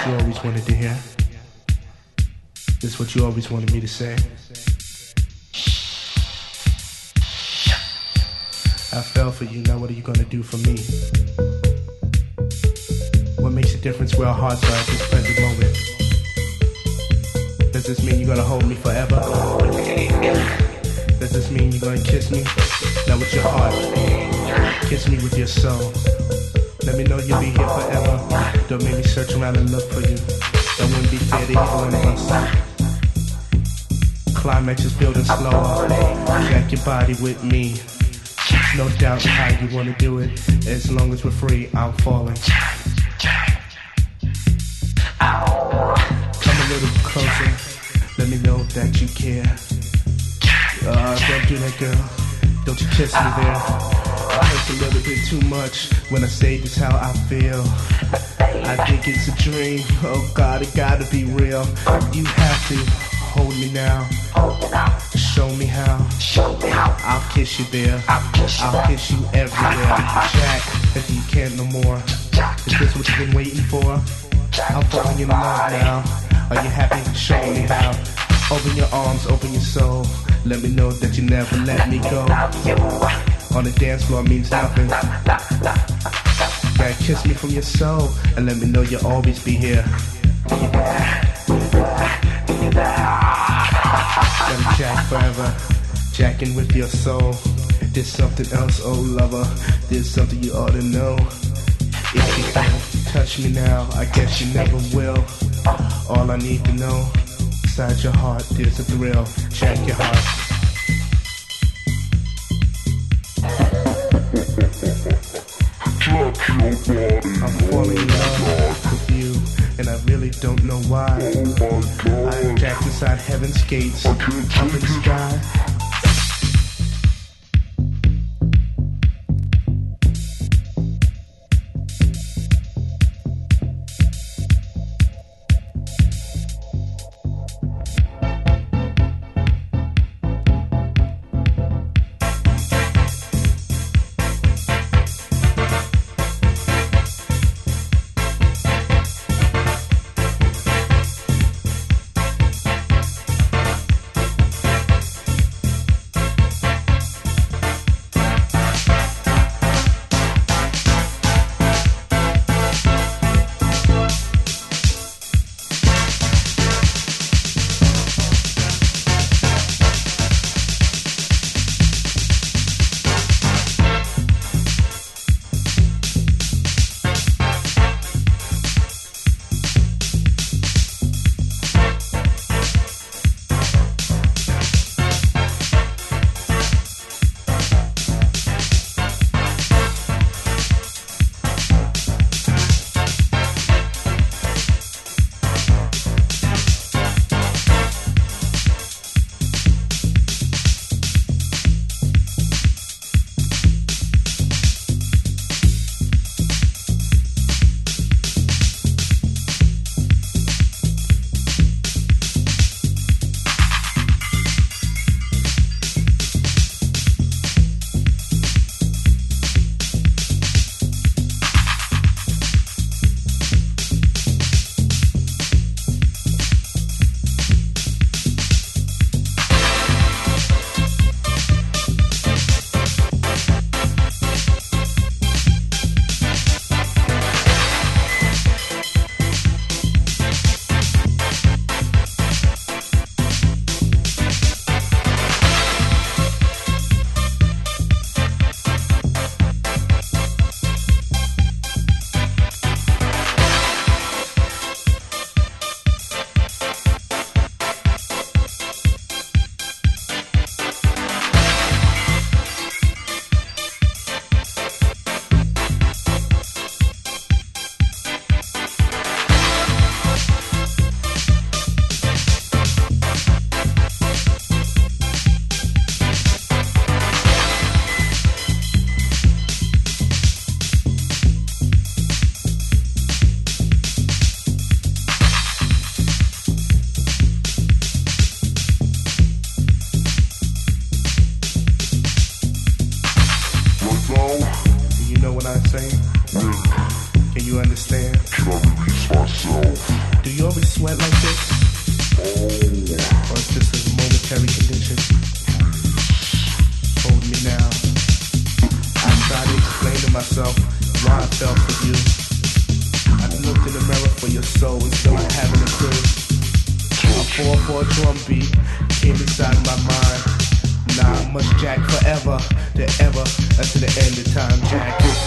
what you always wanted to hear? This what you always wanted me to say? I fell for you, now what are you gonna do for me? What makes a difference where our hearts are at this present moment? Does this mean you're gonna hold me forever? Does this mean you're gonna kiss me? Not with your heart. Kiss me with your soul. Let me know you'll be here forever. Don't make me search around and look for you. That wouldn't be fair to either one of us. Climax is building slower. Jack your body with me. No doubt how you wanna do it. As long as we're free, I'm falling. Come a little closer. Let me know that you care. Uh, don't do that, girl. Don't you kiss me there. I hurt a little bit too much when I say just how I feel. I think it's a dream. Oh God, it gotta be real. You have to hold me now. Show me how. I'll kiss you there. I'll kiss you everywhere. Jack, if you can't no more. Is this what you've been waiting for? I'm falling in love now. Are you happy? Show me how. Open your arms, open your soul. Let me know that you never let me go. On the dance floor means nothing. Gotta kiss me from your soul and let me know you'll always be here. Gonna jack forever, jacking with your soul. There's something else, oh lover. There's something you ought to know. If you don't touch me now, I guess you never will. All I need to know, inside your heart, there's a thrill. Jack your heart. I'm falling in love with you, and I really don't know why. I'm jacked inside heaven's gates, up in the sky. I'm saying? Can you understand? Can I release myself? Do you always sweat like this? Oh. Or is this a momentary condition? Hold me now. I try to explain to myself why I fell for you. I looked in the mirror for your soul and still I haven't occurred. A 4-4 drum beat came inside my mind. Nah, I must jack forever, to ever, until the end of time, jack.